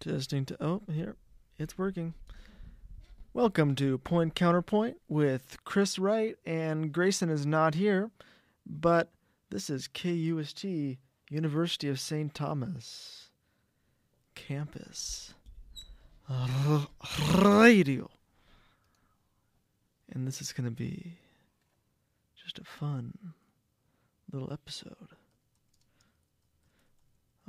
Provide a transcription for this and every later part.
Testing to oh here, it's working. Welcome to Point Counterpoint with Chris Wright and Grayson is not here, but this is KUST University of St. Thomas campus radio, and this is to be just a fun little episode.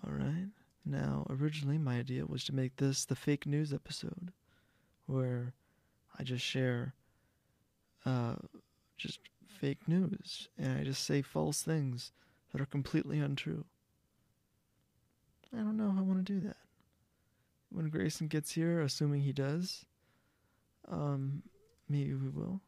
All right. Now, originally, my idea was to make this the fake news episode, where I just share uh, just fake news and I just say false things that are completely untrue. I don't know how I want to do that. When Grayson gets here, assuming he does, um, maybe we will.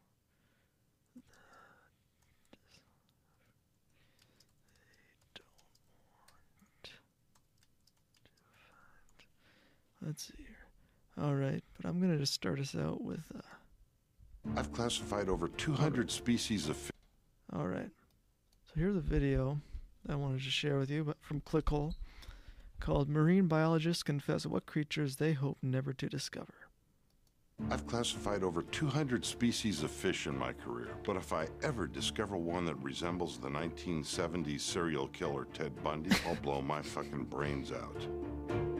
Let's see here. All right, but I'm gonna just start us out with. Uh, I've classified over 200 species of fish. all right. So here's a video I wanted to share with you, but from Clickhole, called "Marine Biologists Confess What Creatures They Hope Never to Discover." I've classified over 200 species of fish in my career, but if I ever discover one that resembles the 1970s serial killer Ted Bundy, I'll blow my fucking brains out.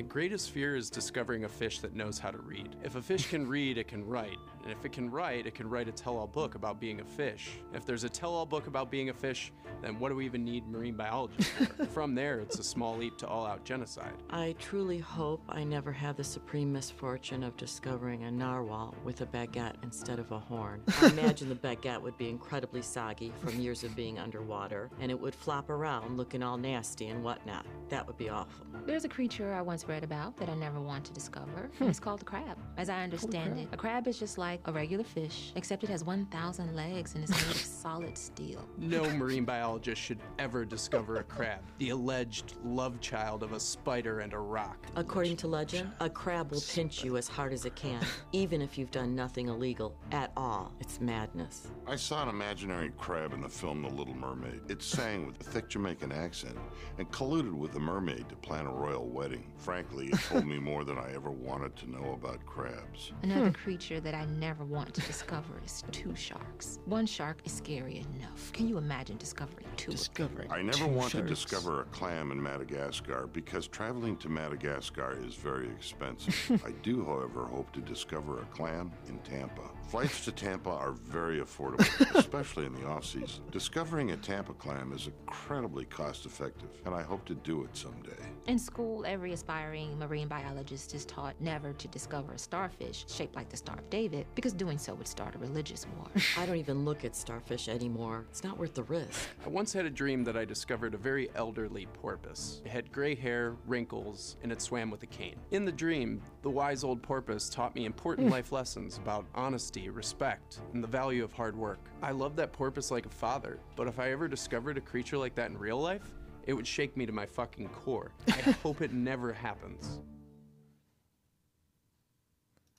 My greatest fear is discovering a fish that knows how to read. If a fish can read, it can write. And if it can write, it can write a tell all book about being a fish. If there's a tell all book about being a fish, then what do we even need marine biology for? From there, it's a small leap to all out genocide. I truly hope I never have the supreme misfortune of discovering a narwhal with a baguette instead of a horn. I imagine the baguette would be incredibly soggy from years of being underwater, and it would flop around looking all nasty and whatnot. That would be awful. There's a creature I once read about that I never want to discover. and It's called a crab. As I understand it, a crab is just like a regular fish, except it has 1,000 legs and is made of solid steel. No marine biologist should ever discover a crab, the alleged love child of a spider and a rock. According to legend, a crab will pinch you as hard as it can, even if you've done nothing illegal at all. It's madness. I saw an imaginary crab in the film The Little Mermaid. It sang with a thick Jamaican accent and colluded with the mermaid to plan a royal wedding. Frankly, it told me more than I ever wanted to know about crabs. Another hmm. creature that I never want to discover is two sharks. One shark is scary enough. Can you imagine discovering two? of them? Discovering. I never two want to discover a clam in Madagascar because traveling to Madagascar is very expensive. I do, however, hope to discover a clam in Tampa. Flights to Tampa are very affordable, especially in the off season. Discovering a Tampa clam is incredibly cost effective, and I hope to do it someday. In school, every aspiring marine biologist is taught never to discover a starfish shaped like the Star of David because doing so would start a religious war. I don't even look at starfish anymore. It's not worth the risk. I once had a dream that I discovered a very elderly porpoise. It had gray hair, wrinkles, and it swam with a cane. In the dream, the wise old porpoise taught me important life lessons about honesty, respect, and the value of hard work. I love that porpoise like a father, but if I ever discovered a creature like that in real life, it would shake me to my fucking core. I hope it never happens.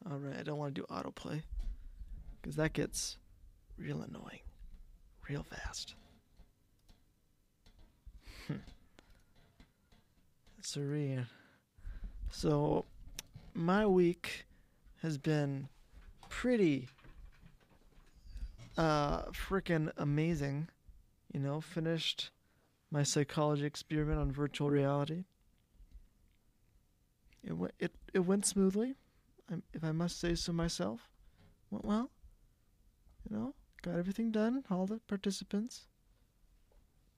All right, I don't want to do autoplay because that gets real annoying, real fast. Hmm. Serene. So, my week has been pretty uh freaking amazing. You know, finished my psychology experiment on virtual reality. It went it, it went smoothly. If I must say so myself. Went well. You know, got everything done. All the participants,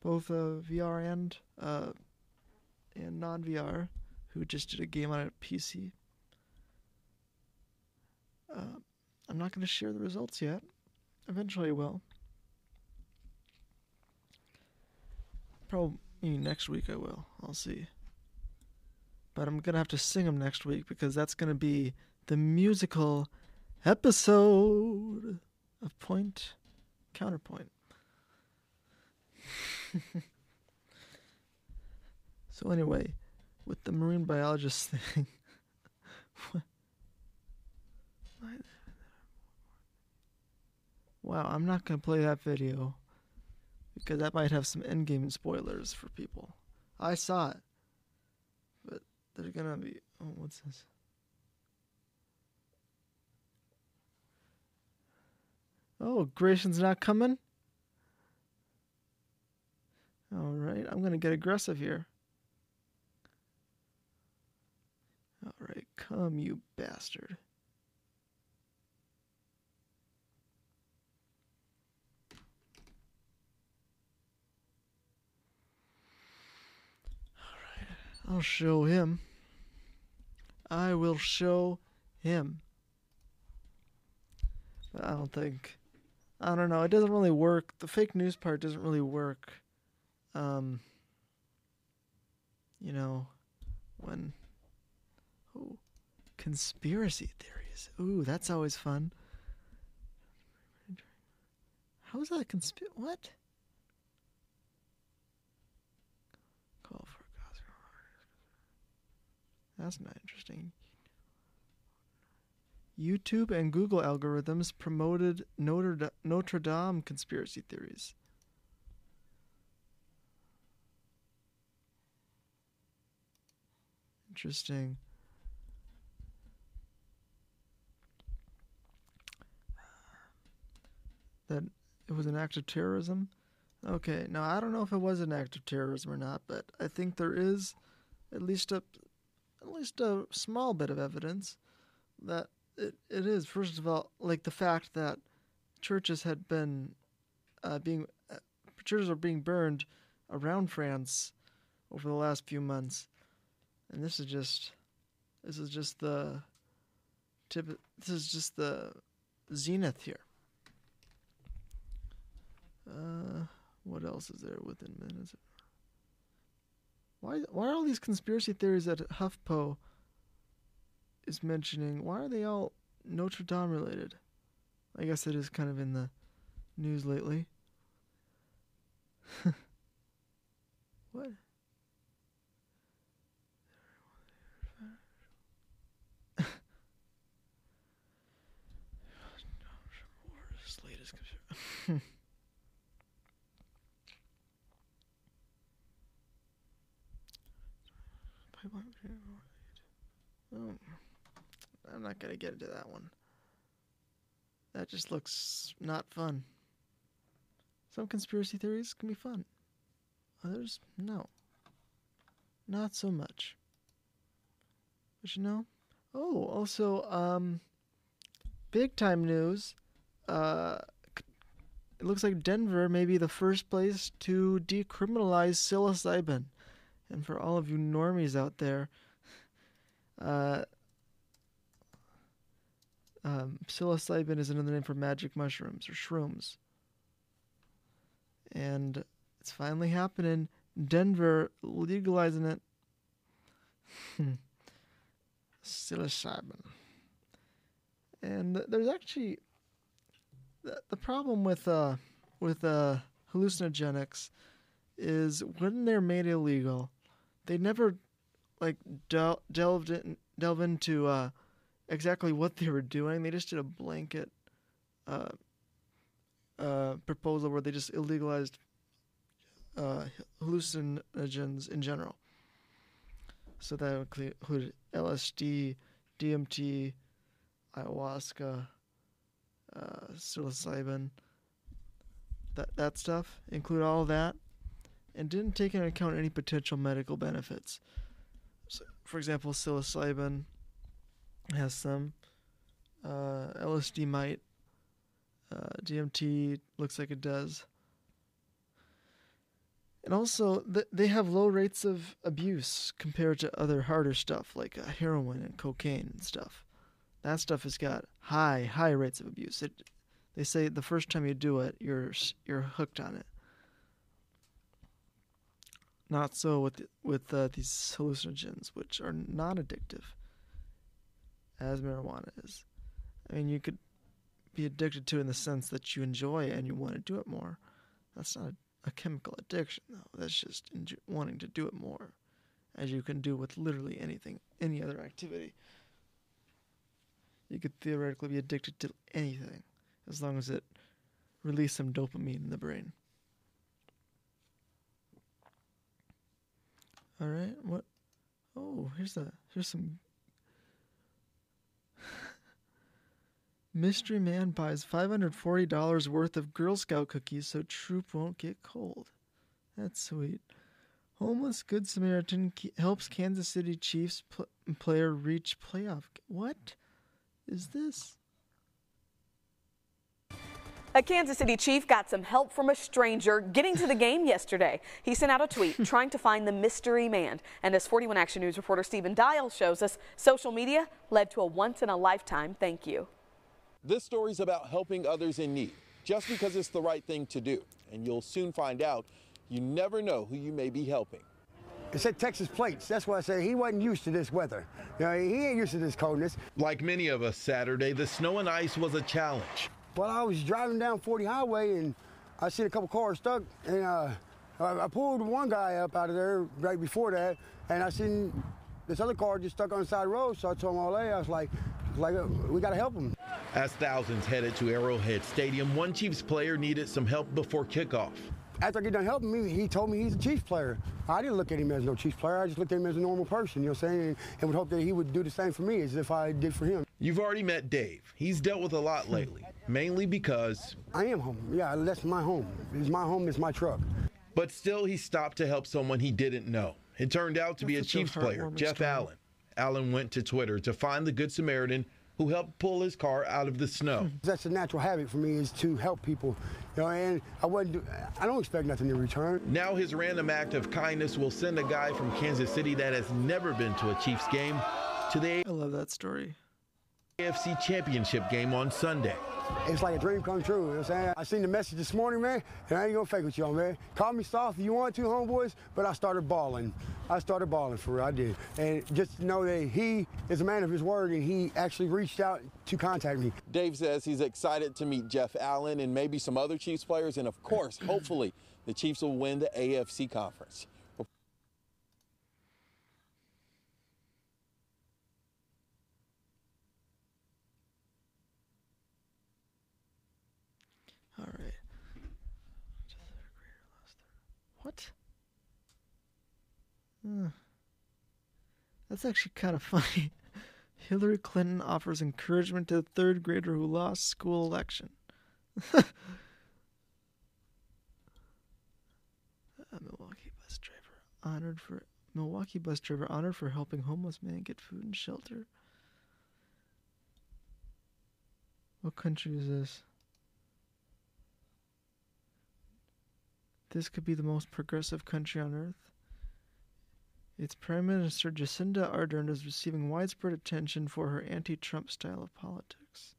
both uh, VR and uh, and non VR, who just did a game on a PC. Uh, I'm not going to share the results yet. Eventually, I will. Probably next week I will. I'll see. But I'm gonna have to sing them next week because that's gonna be the musical episode of Point Counterpoint. so anyway, with the marine biologist thing, what- wow, I'm not gonna play that video because that might have some endgame spoilers for people. I saw it. But they're gonna be. Oh, what's this? Oh, Grayson's not coming? All right, I'm gonna get aggressive here. All right, come, you bastard. I'll show him. I will show him. I don't think. I don't know. It doesn't really work. The fake news part doesn't really work. Um. You know, when. Oh, conspiracy theories. Ooh, that's always fun. How is that a conspiracy? What? Call for that's not interesting. YouTube and Google algorithms promoted Notre, Notre Dame conspiracy theories. Interesting. That it was an act of terrorism? Okay, now I don't know if it was an act of terrorism or not, but I think there is at least a at least a small bit of evidence that it, it is. First of all, like the fact that churches had been uh, being uh, churches are being burned around France over the last few months, and this is just this is just the tip. This is just the zenith here. Uh, what else is there within minutes? Why why are all these conspiracy theories that HuffPo is mentioning? Why are they all Notre Dame related? I guess it is kind of in the news lately. what? Oh, I'm not gonna get into that one. That just looks not fun. Some conspiracy theories can be fun. Others, no. Not so much. But you know? Oh, also, um, big time news. Uh, it looks like Denver may be the first place to decriminalize psilocybin. And for all of you normies out there, uh, um, psilocybin is another name for magic mushrooms or shrooms. And it's finally happening. Denver legalizing it. psilocybin. And there's actually the, the problem with uh, with uh, hallucinogenics is when they're made illegal, they never like del- delved in, delve into uh, exactly what they were doing. They just did a blanket uh, uh, proposal where they just illegalized uh, hallucinogens in general. So that included LSD, DMT, ayahuasca, uh, psilocybin, that that stuff. Include all that and didn't take into account any potential medical benefits. For example, psilocybin has some, uh, LSD might, uh, DMT looks like it does. And also, th- they have low rates of abuse compared to other harder stuff like uh, heroin and cocaine and stuff. That stuff has got high, high rates of abuse. It, they say the first time you do it, you're you're hooked on it. Not so with with uh, these hallucinogens, which are not addictive, as marijuana is. I mean, you could be addicted to in the sense that you enjoy and you want to do it more. That's not a, a chemical addiction, though. That's just enjo- wanting to do it more, as you can do with literally anything, any other activity. You could theoretically be addicted to anything as long as it releases some dopamine in the brain. All right. What? Oh, here's a here's some. Mystery man buys $540 worth of Girl Scout cookies so troop won't get cold. That's sweet. Homeless Good Samaritan helps Kansas City Chiefs pl- player reach playoff. What is this? A Kansas City Chief got some help from a stranger getting to the game yesterday. He sent out a tweet trying to find the mystery man. And as 41 Action News reporter Stephen Dial shows us, social media led to a once in a lifetime thank you. This story's about helping others in need, just because it's the right thing to do. And you'll soon find out you never know who you may be helping. It said Texas plates. That's why I say he wasn't used to this weather. You know, he ain't used to this coldness. Like many of us Saturday, the snow and ice was a challenge. Well, I was driving down 40 highway and I seen a couple cars stuck, and uh, I, pulled one guy up out of there right before that, and I seen this other car just stuck on the side the road. So I told him, all I was like, like uh, we gotta help him. As thousands headed to Arrowhead Stadium, one Chiefs player needed some help before kickoff. After I get done helping me, he told me he's a Chiefs player. I didn't look at him as no Chiefs player. I just looked at him as a normal person, you know what I'm saying? And, and would hope that he would do the same for me as if I did for him. You've already met Dave. He's dealt with a lot lately, mainly because, I am home. Yeah, that's my home. It's my home, it's my truck. but still he stopped to help someone he didn't know. It turned out to be a That's such a Chiefs player, Jeff. Allen. Allen went to Twitter to find the Good Samaritan who helped pull his car out of the snow. That's a natural habit for me is to help people, you know. And I wouldn't. Do, I don't expect nothing in return. Now his random act of kindness will send a guy from Kansas City that has never been to a Chiefs game to the I love that story. AFC Championship game on Sunday. It's like a dream come true. You know what I'm saying? I seen the message this morning, man, and I ain't gonna fake with y'all, man. Call me soft if you want to, homeboys, but I started balling. I started balling for real. I did. And just know that he is a man of his word, and he actually reached out to contact me. Dave says he's excited to meet Jeff Allen and maybe some other Chiefs players, and of course, hopefully, the Chiefs will win the AFC conference. That's actually kind of funny. Hillary Clinton offers encouragement to the third grader who lost school election. A Milwaukee bus driver honored for Milwaukee bus driver honored for helping homeless man get food and shelter. What country is this? This could be the most progressive country on earth. Its Prime Minister Jacinda Ardern is receiving widespread attention for her anti Trump style of politics.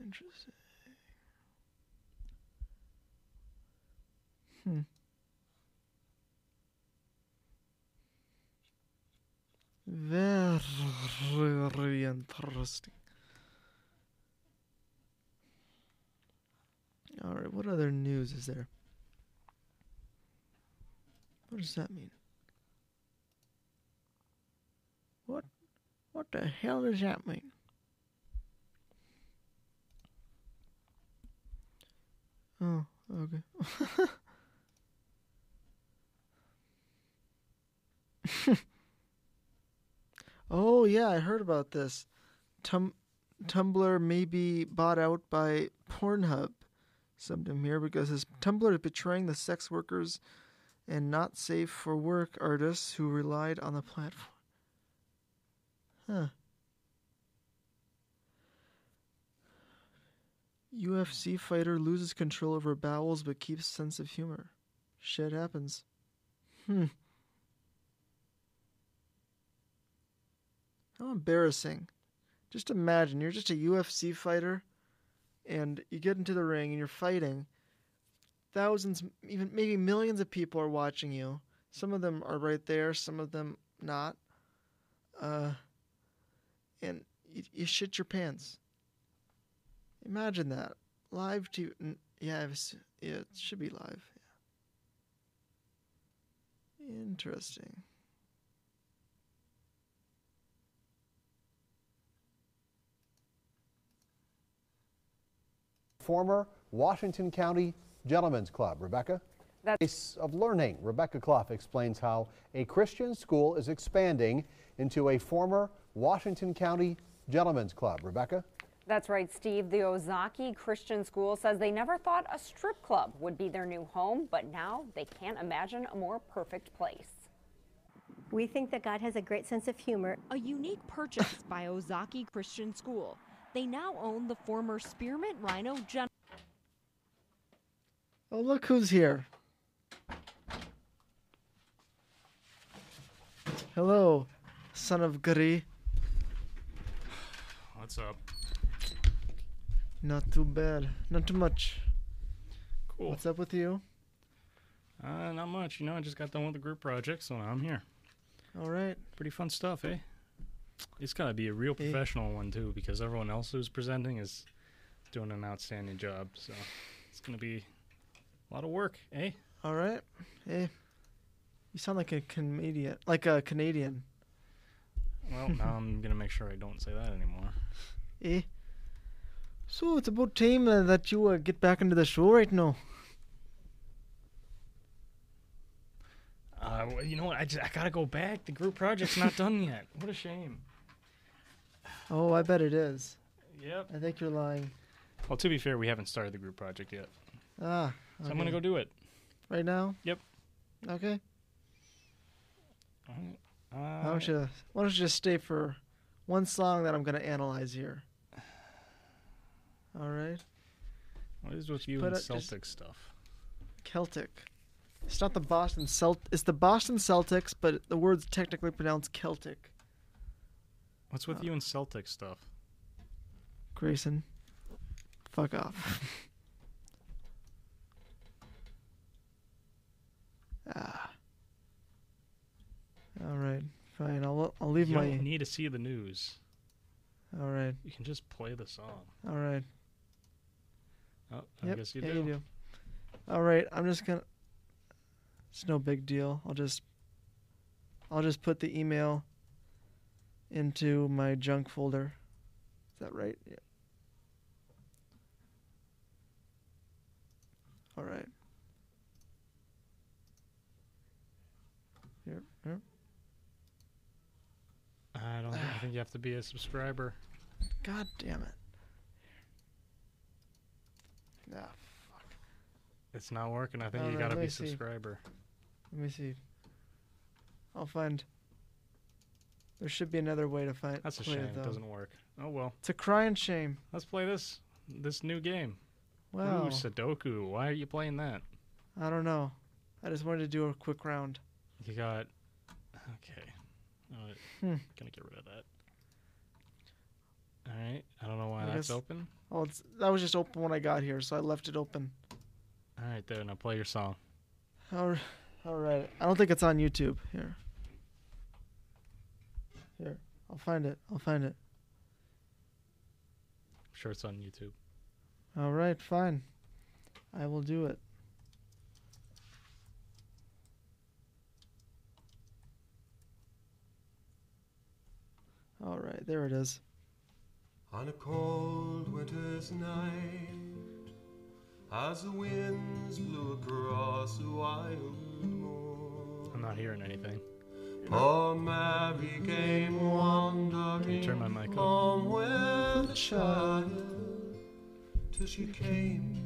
Interesting. Hmm. Very interesting. All right, what other news is there? What does that mean? What what the hell does that mean? Oh, okay. oh yeah, I heard about this. Tum- Tumblr may be bought out by Pornhub sometime here because his Tumblr is betraying the sex workers and not safe for work artists who relied on the platform. Huh. UFC fighter loses control over bowels but keeps sense of humor. Shit happens. Hmm. How embarrassing. Just imagine you're just a UFC fighter and you get into the ring and you're fighting. Thousands, even maybe millions of people are watching you. Some of them are right there, some of them not. Uh, and you, you shit your pants. Imagine that live to yeah, it was, yeah, it should be live. Yeah. Interesting. former Washington County Gentlemen's Club. Rebecca? That's of learning. Rebecca Clough explains how a Christian school is expanding into a former Washington County Gentlemen's Club. Rebecca? That's right, Steve. The Ozaki Christian School says they never thought a strip club would be their new home, but now they can't imagine a more perfect place. We think that God has a great sense of humor. A unique purchase by Ozaki Christian School. They now own the former Spearmint Rhino Gen. Oh, look who's here. Hello, son of Guri. What's up? Not too bad. Not too much. Cool. What's up with you? Uh, not much. You know, I just got done with the group project, so now I'm here. All right. Pretty fun stuff, eh? It's gotta be a real Eh. professional one too, because everyone else who's presenting is doing an outstanding job. So it's gonna be a lot of work, eh? All right. Hey, you sound like a Canadian. Like a Canadian. Well, now I'm gonna make sure I don't say that anymore. Eh. So it's about time uh, that you uh, get back into the show right now. Uh, well, you know what? I, just, I gotta go back. The group project's not done yet. What a shame. Oh, I bet it is. Yep. I think you're lying. Well, to be fair, we haven't started the group project yet, Ah. So I'm gonna go do it. right now. Yep. Okay. Alright. Why Uh, don't you Why don't you just stay for one song that I'm gonna analyze here? All right. what is with you and Celtic stuff? Celtic. It's not the Boston Celt. It's the Boston Celtics, but the word's technically pronounced Celtic. What's with Uh, you and Celtic stuff? Grayson, fuck off. ah. All right, fine. I'll I'll leave You my. don't need to see the news. All right, You can just play the song. all right. Oh, I Yep, guess you yeah, do. you do. All right, I'm just gonna. It's no big deal. I'll just. I'll just put the email. Into my junk folder. Is that right? Yeah. All right. Here, here. I don't. I think you have to be a subscriber. God damn it. Ah, It's not working. I think you gotta be see. subscriber. let me see. I'll find. There should be another way to find. That's a shame. It, It doesn't work. Oh well. It's a crying shame. Let's play this. This new game. Wow. Ooh, Sudoku. Why are you playing that? I don't know. I just wanted to do a quick round. You got. Okay. Hmm. Gonna get rid of that. All right. I don't know why I that's guess- open. Oh, it's, that was just open when I got here, so I left it open. All right, there. Now play your song. All r- all right. I don't think it's on YouTube. Here. Here. I'll find it. I'll find it. I'm sure it's on YouTube. All right. Fine. I will do it. All right. There it is. On a cold winter's night, as the winds blew across a wild moor, I'm not hearing anything. poor Mary came wandering Can you turn my mic up? home with a child, till she came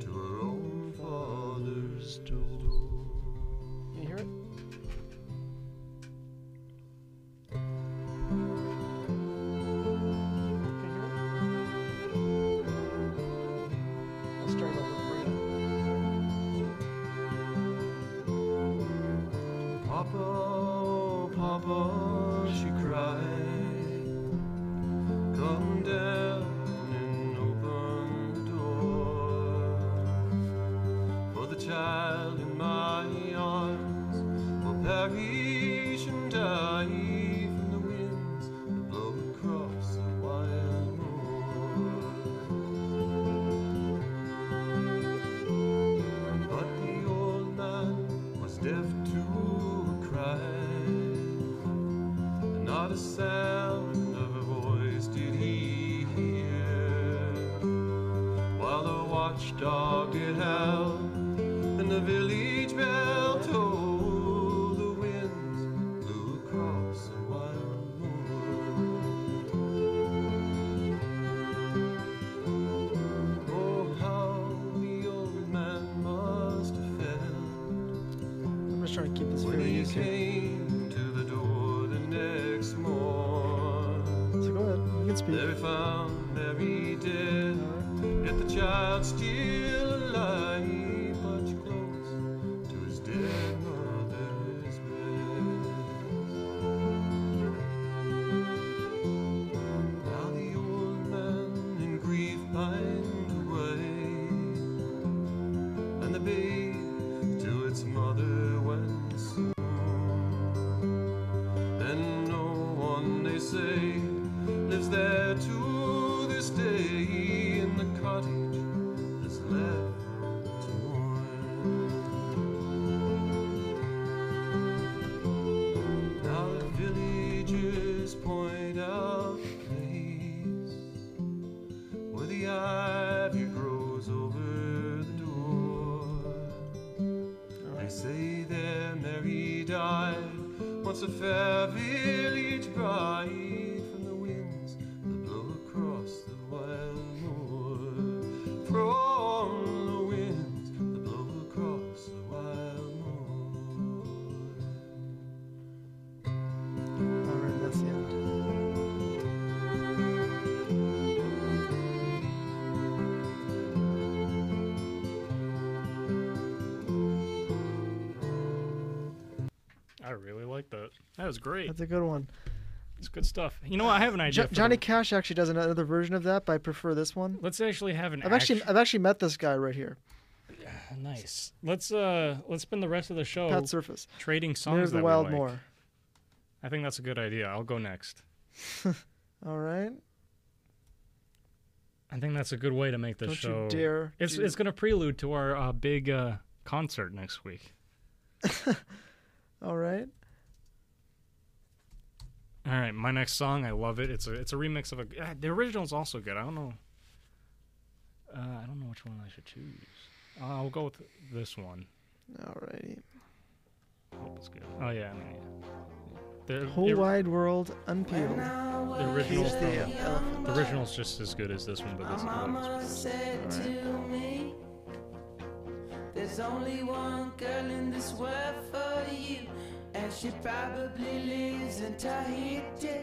to her own father's door. Watchdog did howl, and the village that. Was great. That's a good one. It's good stuff. You know what? I have an idea. Jo- Johnny Cash actually does another version of that, but I prefer this one. Let's actually have an. I've actually act- I've actually met this guy right here. nice. Let's uh let's spend the rest of the show Pat Surface. trading songs Near the Wild like. Moor. I think that's a good idea. I'll go next. All right. I think that's a good way to make this Don't you show. dare It's do- it's gonna prelude to our uh, big uh, concert next week. All right. All right, my next song, I love it. It's a it's a remix of a. Uh, the original is also good. I don't know. Uh, I don't know which one I should choose. Uh, I'll go with this one. Alrighty. Hope it's good. Oh yeah, I mean, yeah. The, Whole the- wide world unpeeled. The original, Here's the from- the original's just as good as this one, but this Mama one. said to me, There's only one girl in this world for you, and she probably lives in Tahiti.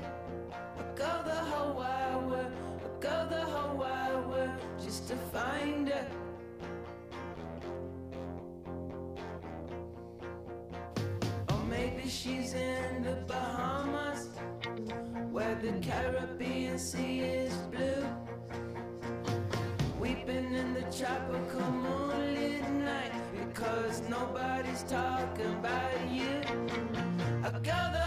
I go the whole wide world, I go the whole wide world just to find her. Or maybe she's in the Bahamas, where the Caribbean Sea is blue. Weeping in the tropical night because nobody's talking about you. I go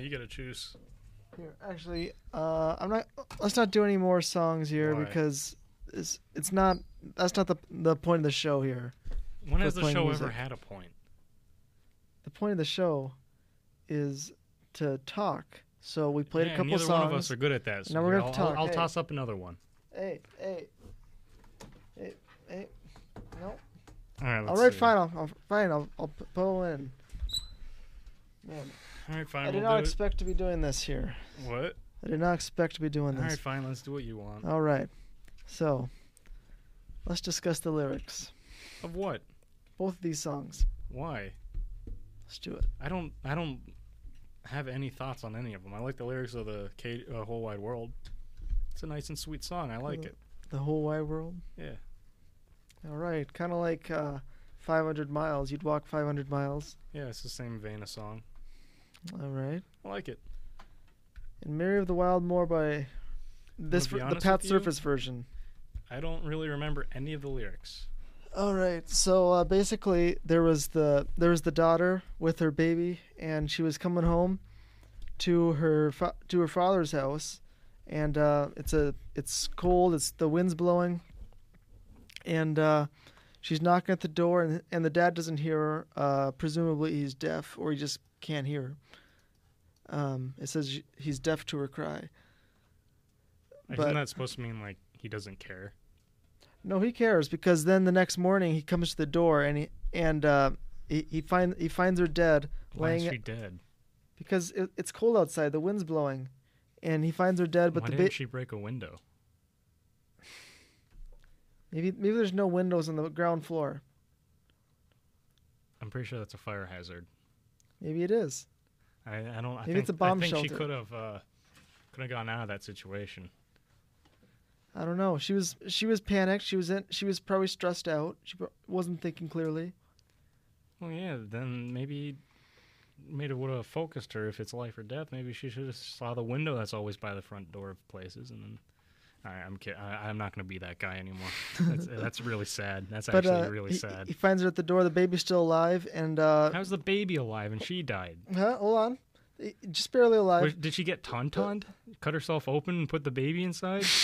you gotta choose. Here, actually, uh, I'm not. Let's not do any more songs here Why? because it's it's not. That's not the the point of the show here. When has the show music. ever had a point? The point of the show is to talk. So we played Yeah, a couple neither songs. one of us are good at that. So now we're gonna I'll, talk. I'll, I'll Hey, toss up another one. Hey, hey, hey, hey. No. All right. All right, see. fine. I'll, I'll fine. I'll I'll in. Man, All right, fine. I did we'll not do it. expect to be doing this here. What? I did not expect to be doing this. All right, fine. Let's do what you want. All right. So, let's discuss the lyrics. Of what? Both of these songs. Why? Let's do it. I don't. I don't have any thoughts on any of them. I like the lyrics of the K, uh, whole wide world. It's a nice and sweet song. I like the, it. The whole wide world. Yeah. All right. Kind of like uh, 500 miles. You'd walk 500 miles. Yeah, it's the same vein of song. All right. I like it. And Mary of the Wild Moor by this ver- the Pat with you? Surface version. I don't really remember any of the lyrics. All right. So uh, basically, there was the there was the daughter with her baby, and she was coming home to her fa- to her father's house, and uh, it's a it's cold. It's the wind's blowing, and uh, she's knocking at the door, and and the dad doesn't hear her. Uh, presumably, he's deaf, or he just can't hear her. Um, it says he's deaf to her cry. Isn't But- that supposed to mean like he doesn't care? No, he cares because then the next morning he comes to the door and he and uh, he he find he finds her dead Why is she dead? because it, it's cold outside. The wind's blowing, and he finds her dead. But Why the didn't ba- she break a window? maybe maybe there's no windows on the ground floor. I'm pretty sure that's a fire hazard. Maybe it is. I, I don't. I Maybe think, it's a bomb I think she could have uh, could have gotten out of that situation. I don't know. She was she was panicked. She was in. She was probably stressed out. She wasn't thinking clearly. Well, yeah. Then maybe made it would have focused her if it's life or death. Maybe she should have saw the window that's always by the front door of places, and then. I, I'm kid- I, I'm not going to be that guy anymore. That's, that's really sad. That's But actually uh, really he, sad. he finds her at the door. The baby's still alive, and uh, How's the baby alive and she died? huh, hold on, just barely alive. Was- did she get tauntauned? Cut herself open and put the baby inside?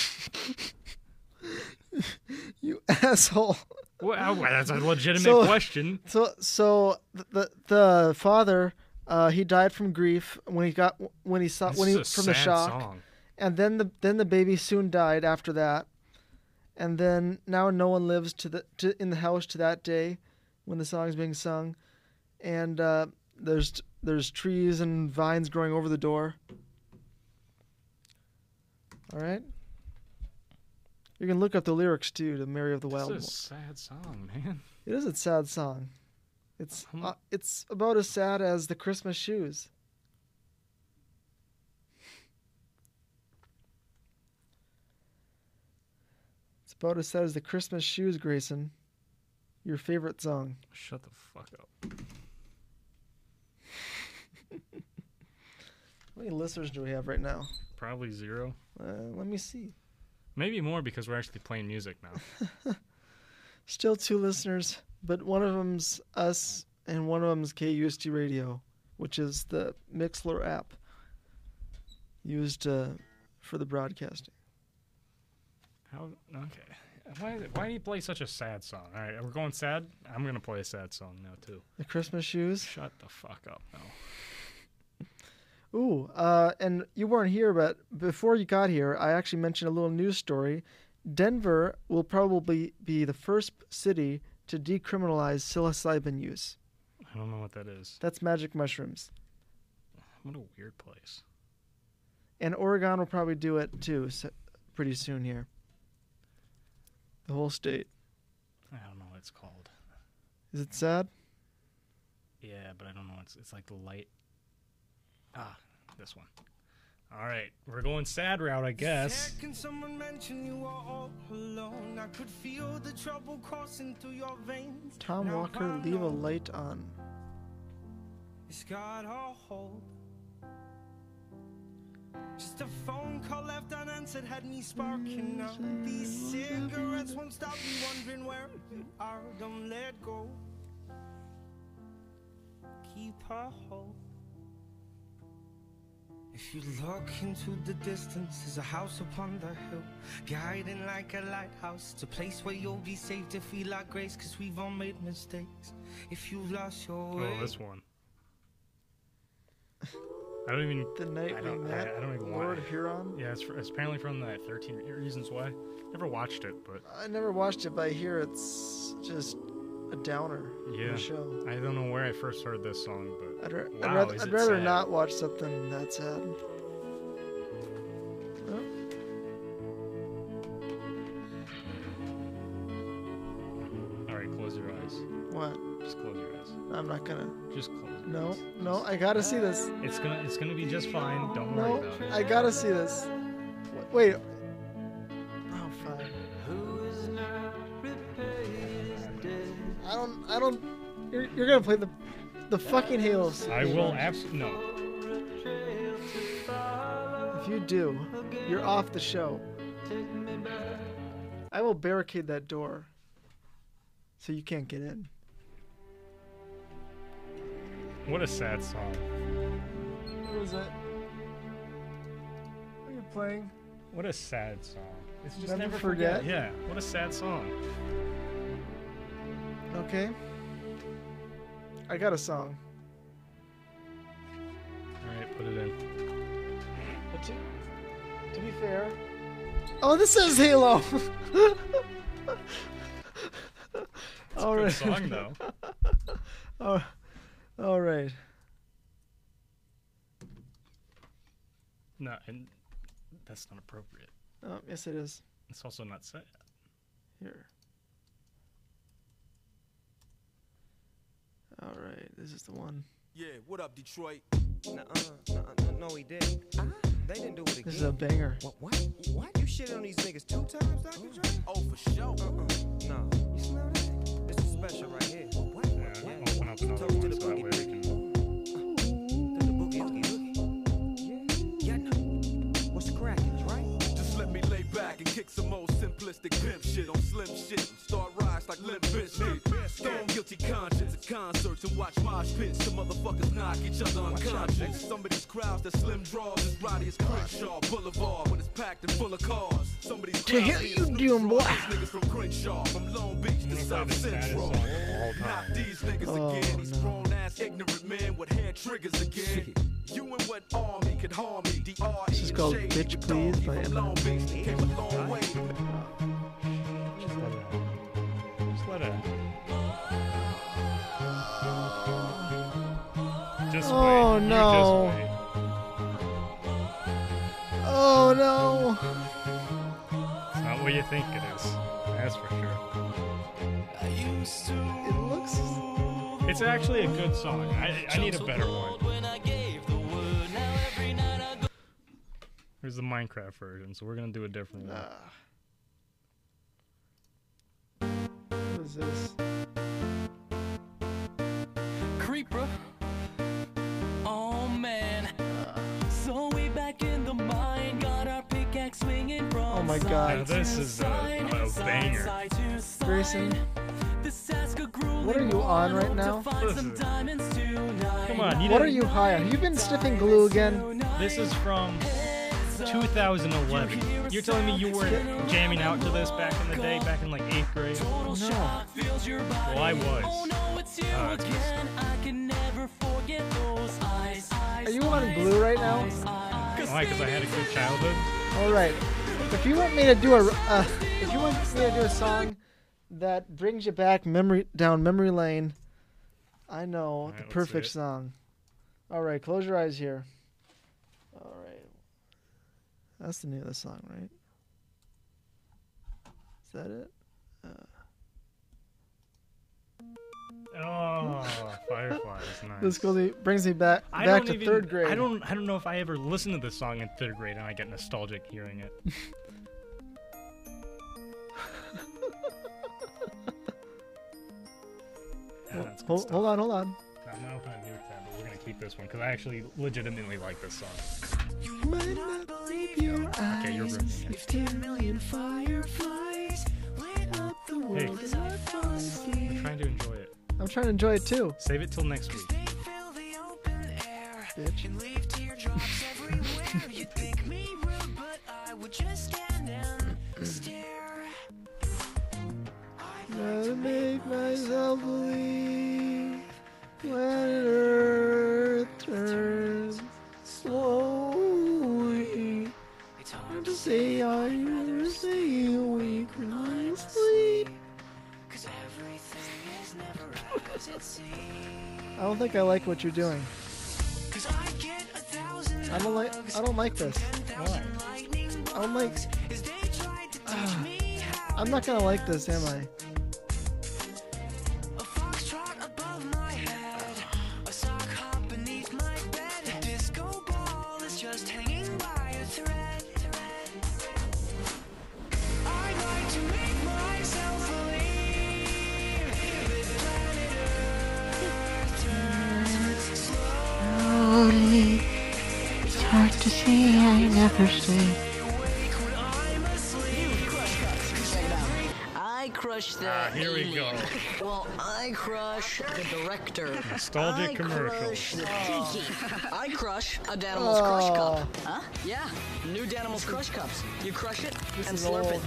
you asshole. well, that's a legitimate So- question. So, so the the father, uh, he died from grief when he got when he saw This when he a from the shock, song. And then the then the baby soon died after that, and then now no one lives to the to in the house to that day, when the song is being sung, and uh, there's there's trees and vines growing over the door. All right. You can look up the lyrics too to "Mary of the Wild." Is a sad song, man. it is a sad song. It's uh, it's about as sad as the Christmas shoes. It's about as sad as the Christmas shoes, Grayson. Your favorite song. Shut the fuck up. How many listeners do we have right now? Probably zero. Uh, let me see. Maybe more because we're actually playing music now. Still two listeners, but one of them's us and one of them's KUST Radio, which is the Mixlr app used uh, for the broadcasting. How? Okay. Why? Why do you play such a sad song? All right, we're going sad. I'm gonna play a sad song now too. The Christmas shoes. Shut the fuck up now. Ooh, uh, and you weren't here, but before you got here, I actually mentioned a little news story. Denver will probably be the first city to decriminalize psilocybin use. I don't know what that is. That's magic mushrooms. What a weird place. And Oregon will probably do it too, so pretty soon here. The whole state. I don't know what it's called. Is it sad? Yeah, but I don't know. It's it's like the light. Ah, this one. All right, we're going sad route, I guess. Second someone mention you are all alone. I could feel the trouble coursing through your veins. Tom Now Walker, leave a light on. It's got a hold. Just a phone call left unanswered had me sparking mm, now. These cigarettes won't stop me wondering where you are. Don't let go. Keep a hold. If you look into the distance, there's a house upon the hill, guiding like a lighthouse. It's a place where you'll be safe to feel like grace, cause we've all made mistakes. If you've lost your oh, way. Oh, this one. I don't even. The night I we don't, met, I, I don't even Lord want. Huron. Yeah, it's, fr- it's apparently from that 13 Reasons Why. Never watched it, but I never watched it, but I hear it's just a downer. of yeah. show. I don't know where I first heard this song, but I'd, ra- wow, I'd rather, I'd rather not watch something that sad. All right, close your eyes. what? Just close your eyes. I'm not gonna. Just close. Your No, eyes. no, I gotta see this. It's gonna it's gonna be just fine. Don't worry about it. I gotta see this. Wait. Oh, fine. I don't. I don't. You're, you're gonna play the, the fucking Halos. I will absolutely no. If you do, you're off the show. I will barricade that door, so you can't get in. What a sad song. What is it? What are you playing? What a sad song. It's just Never never, Forget? forget. Yeah. What a sad song. Okay. I got a song. All right, put it in. But to, to be fair. Oh, this says Halo. It's a All good right. song though. oh, all right. No, and that's not appropriate. Oh, yes, it is. It's also not sad. Here. All right, this is the one. Yeah, what up, Detroit? Nuh-uh, nuh-uh, no, no, he didn't. Ah. They didn't do it again. This is a banger. What? What? What? You shit on these niggas two times, Dr. Dre? Oh, for sure. Uh-uh. No. You smell that? This is special right here. Watch mosh pits. Some motherfuckers knock each other unconscious. Some of these crowds that slim draws as rowdy as Crenshaw Boulevard when it's packed and full of cars. Some of these To hell you doing, boy. These niggas from Crenshaw, from Long Beach to South Central. Not these niggas Oh, again. These no. grown ass ignorant men with hair triggers again. You and what army could harm me? The R This is called Bitch Please by Eminem. Oh, wait. No. wait. Oh no! It's not what you think it is. That's for sure. It looks. It's actually a good song. I, I need a better one. Here's the Minecraft version, so we're gonna do a different one. What is this? Creeper. My God. Now this is a, a banger. Grayson, what are you on right now? Listen. Come on, you What are didn't- you high on? You been sniffing glue again? This is from 2011. You're telling me you weren't jamming out to this back in the day, back in like eighth grade? No. Well, I was. Oh, it's uh, good stuff. Are you on glue right now? Why? Because I had a good childhood. All right. If you want me to do a, uh, if you want me to do a song that brings you back memory down memory lane, I know the perfect song. All right, close your eyes here. All right. That's the name of the song, right? Is that it? Oh, Fireflies, nice. This goes brings me back I back to even, third grade. I don't. I don't know if I ever listened to this song in third grade, and I get nostalgic hearing it. Yeah, Hold, hold on, hold on. I'm not opening a new tab, but we're gonna keep this one because I actually legitimately like this song. Might not believe your Okay, you're ruining it. If 10 million fireflies lit up the Hey, as I fall asleep. I'm trying to enjoy it. I'm trying to enjoy it too. Save it till next week. They fill the open air Bitch. and leave teardrops everywhere. You think me rude, but I would just stand and stare. Gotta make myself believe planet Earth turns slowly. It's hard to say I never stay awake when I sleep. I don't think I like what you're doing. I don't like. I don't like this. Why? I don't like. how I'm not gonna like this, am I? Say I. I crush the. Ah, here we alien. go. Well, I crush the director. Nostalgic I commercials. Crush the tiki. I crush a Danimals Crush Cup. Oh. Huh? Yeah, new Danimals Crush Cups. You crush it This and slurp old. it.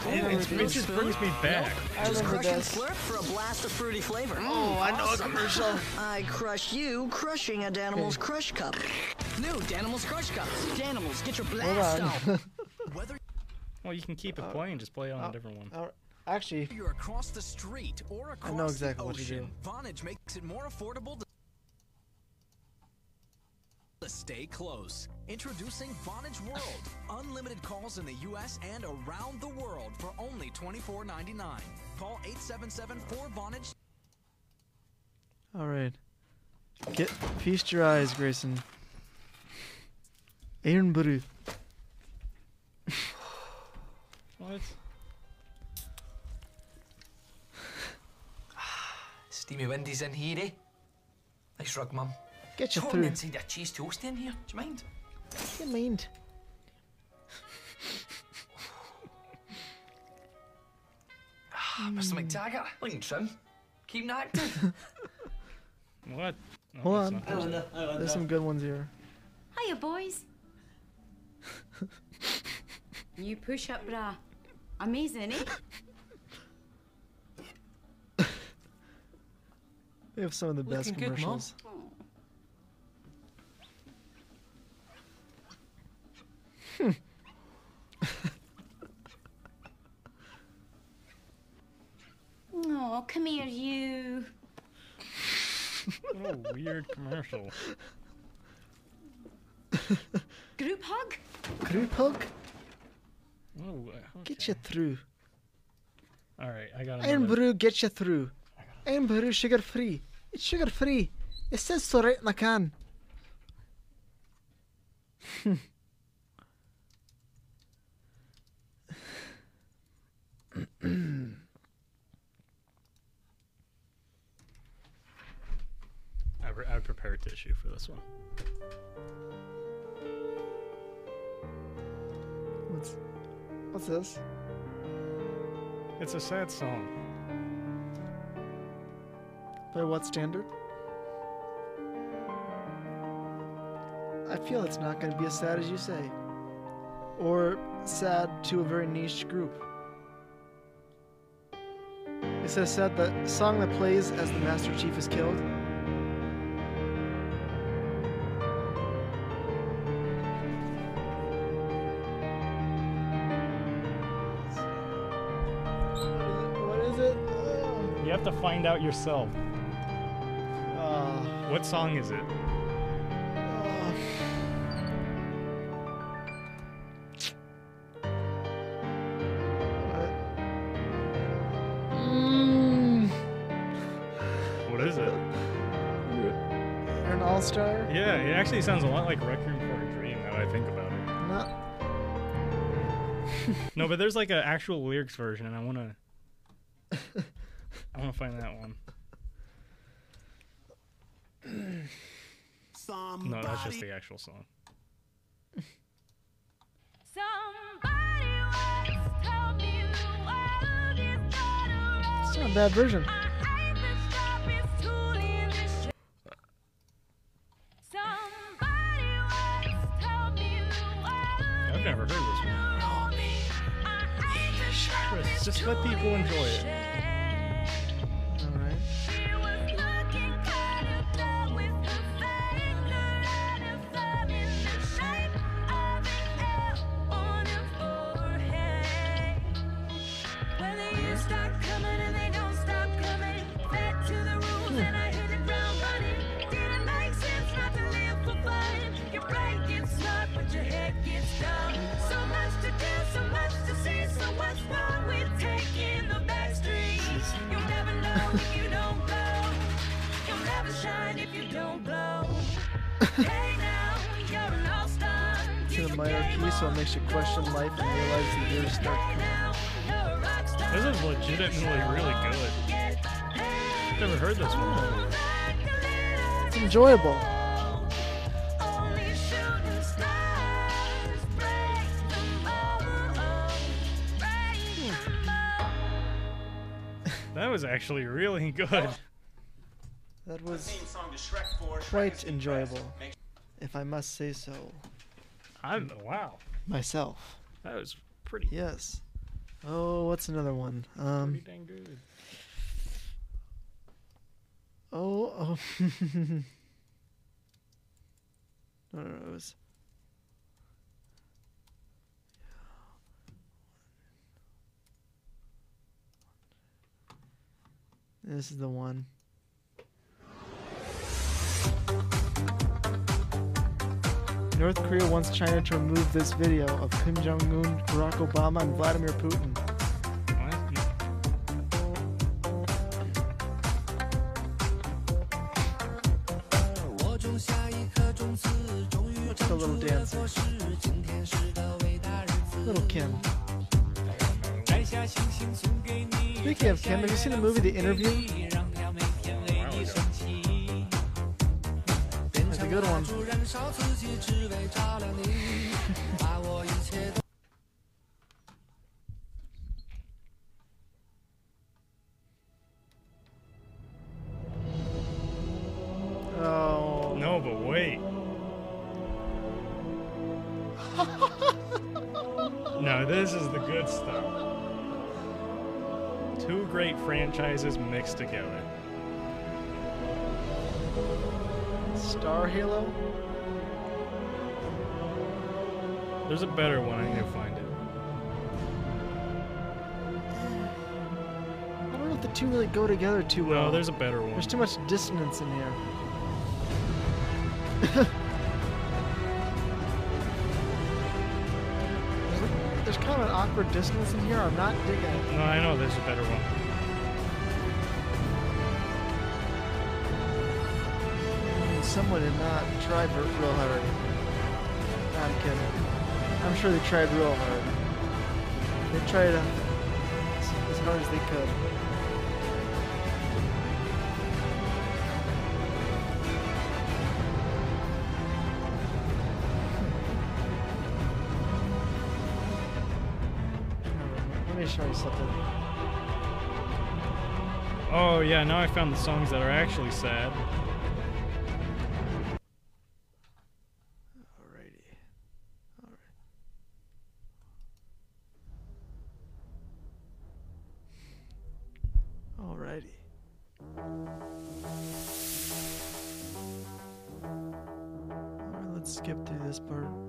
Cool. It, it's- it just brings me back. I Just remember crush and slurp for a blast of fruity flavor. Oh, I know a commercial. I crush you crushing a Danimals Crush Cup. New Danimals Crush Cups. Danimals, get your blast Hold on. on. Well, you can keep it playing. Just play it on uh, a different one. Uh, actually, You're across the street or I across know exactly the what to do. ocean. Vonage makes it more affordable to to stay close. Introducing Vonage World. Unlimited calls in the US and around the world for only $24.99. Call 877-4Vonage. all right. Get feast your eyes, Grayson. Irn-Bru. What? Steamy windies in here, eh? Nice rug, mum. Get you It's hot through. inside a cheese toast in here. Do you mind? Do You mind? Ah, Mr. McTaggart, looking trim. Keeping active. What? No, Hold on. not I wonder, I wonder. There's some good ones here. Hiya, boys. New push-up bra. Amazing, eh? They have some of the best commercials. good, Mum. commercials. Hmm. Oh, come here, you. What a weird commercial. Group hug? Group hug? Oh, Get you through. All right, I got Iron. Brew get you through. Irn-Bru sugar free. It's sugar free. It says so right in the can. I, pre- I prepared tissue for this one. What's what's this? It's a sad song. By what standard? I feel it's not going to be as sad as you say. Or sad to a very niche group. It says sad the song that plays as the Master Chief is killed. What is it? You have to find out yourself. Uh, What song is it? Actually sounds a lot like Requiem for a Dream now that I think about it. Not. No, but there's like an actual lyrics version, and I want to. I want to find that one. No, that's just the actual song. It's not a bad version. I've never heard this one. Chris, just let people enjoy it. The minor key, so it makes you question life and realize the years start coming. This is legitimately really good. I've never heard this one. It's enjoyable. Hmm. That was actually really good. That was quite enjoyable, if I must say so. I'm wow. Myself. That was pretty. Yes. Oh, what's another one? Um. Pretty dang good. Oh, oh. no, no, no, it was. This is the one. North Korea wants China to remove this video of Kim Jong Un, Barack Obama, and Vladimir Putin. The little dancer? Little Kim. Speaking of Kim, have you seen the movie The Interview? Good one. Halo? There's a better one. I need to find it. I don't know if the two really go together too well. No, there's a better one. There's too much dissonance in here. There's- There's kind of an awkward dissonance in here. I'm not digging it. No, I know there's a better one. Someone did not try real hard. No, I'm kidding. I'm sure they tried real hard. They tried uh, as, as hard as they could. Let me show you something. Oh yeah, now I found the songs that are actually sad. Skip through this part.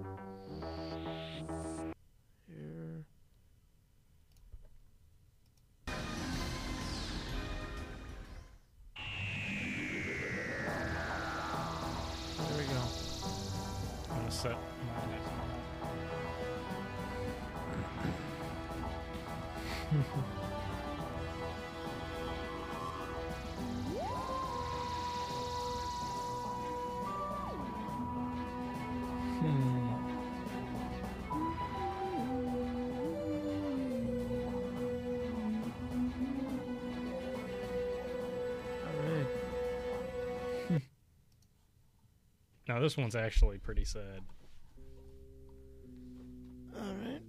This one's actually pretty sad. Alright.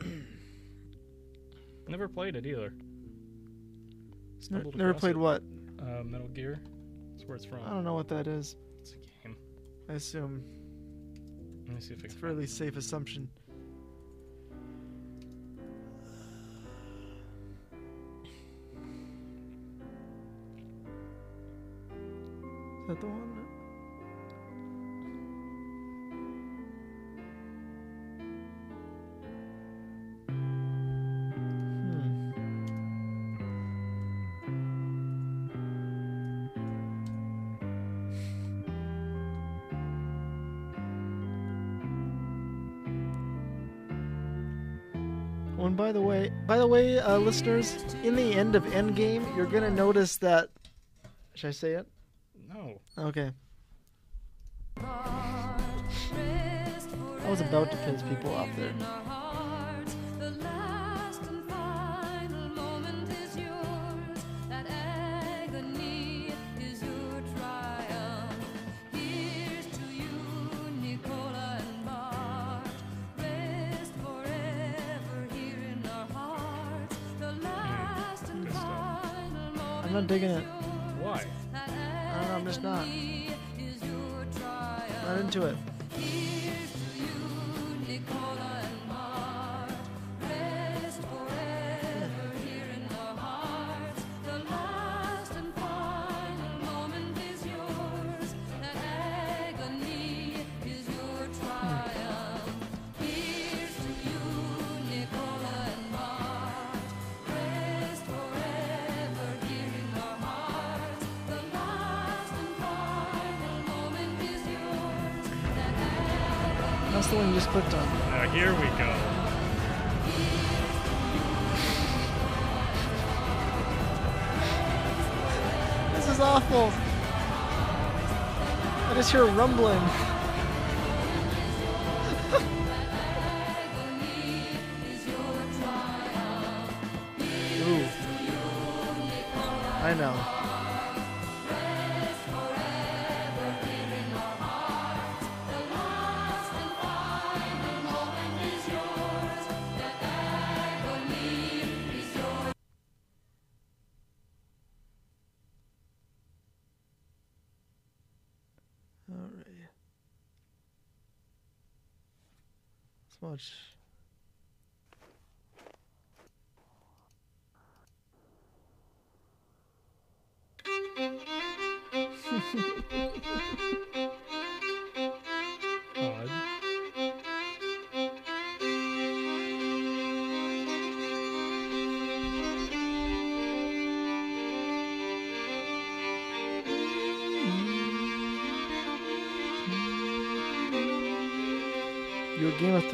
Never played it either. Stumbled never played it. what? Uh, Metal Gear. That's where it's from. I don't know what that is. It's a game. I assume. Let me see if I It's a fairly safe assumption. Oh, and by the way, by the way, uh, listeners, in the end of Endgame, you're gonna notice that. Should I say it? No. Okay. I was about to piss people off there. Rumbling. Ooh. I know.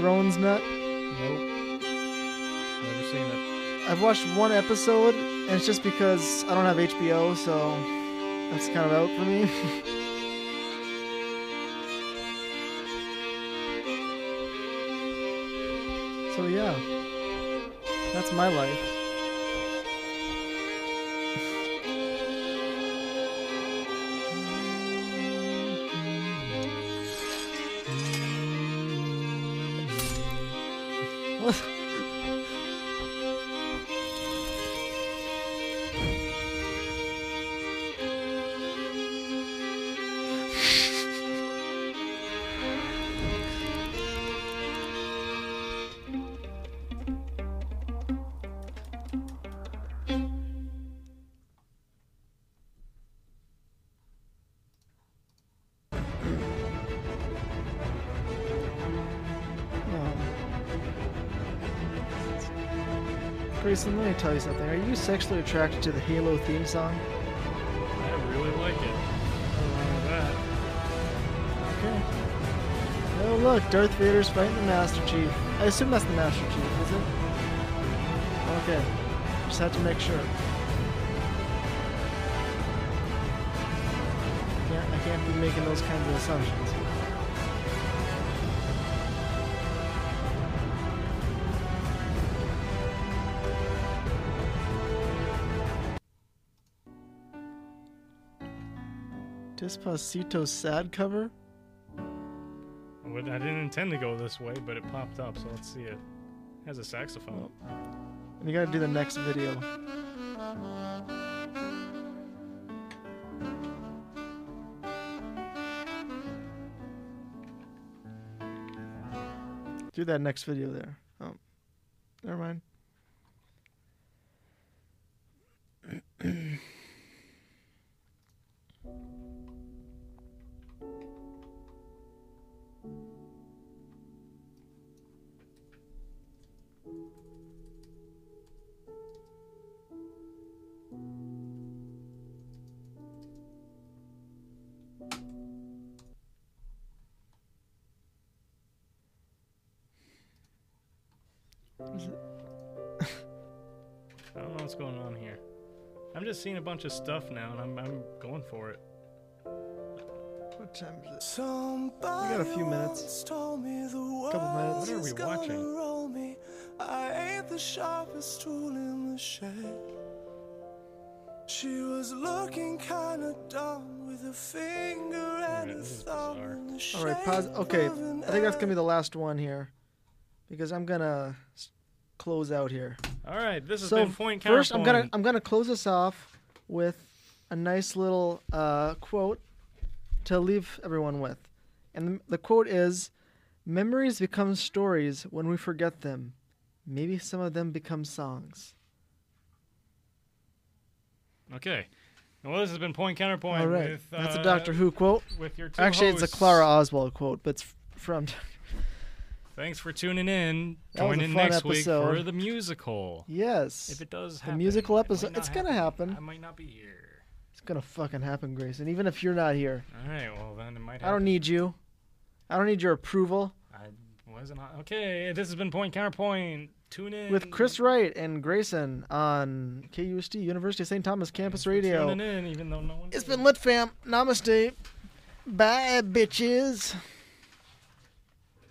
Thrones nut? Nope. Never seen it. I've watched one episode, and it's just because I don't have HBO, so that's kind of out for me. so yeah, that's my life. Grayson, let me tell you something. Are you sexually attracted to the Halo theme song? I really like it. That. Okay. Oh look, Darth Vader's fighting the Master Chief. I assume that's the Master Chief, is it? Okay. Just had to make sure. Can't, I can't be making those kinds of assumptions. Despacito sad cover? I didn't intend to go this way, but it popped up, so let's see it. It has a saxophone. And you gotta do the next video. Do that next video there. I don't know what's going on here. I'm just seeing a bunch of stuff now, and I'm I'm going for it. What time is it? Somebody We got a few minutes. once told me the Couple minutes. world What are we gonna watching? roll me. I ain't the sharpest tool in the shed. She was looking kinda dumb with a finger and a thumb in the All right, pause. Okay, I think that's gonna be the last one here, because I'm gonna s- close out here. All right, this has so been point first, I'm gonna. I'm gonna close this off with a nice little uh, quote to leave everyone with, and the, the quote is, "Memories become stories when we forget them. Maybe some of them become songs." Okay. Well, this has been point counterpoint. All right, With, that's a uh, Doctor Who quote. With your Actually, it's a. Clara Oswald quote, but it's from. Thanks for tuning in. That Join in next week for the musical. Yes. If it does the musical episode, it's gonna happen. I might not be here. It's gonna fucking happen, Grayson. Even if you're not here, All right. Well, then it might. Happen. I don't need you. I don't need your approval. I wasn't. Okay. This has been point counterpoint. Tune in With Chris Wright and Grayson on KUST University of St. Thomas Campus Radio. Tuning in, even though no one. It's been lit, fam. Namaste. Bye, bitches.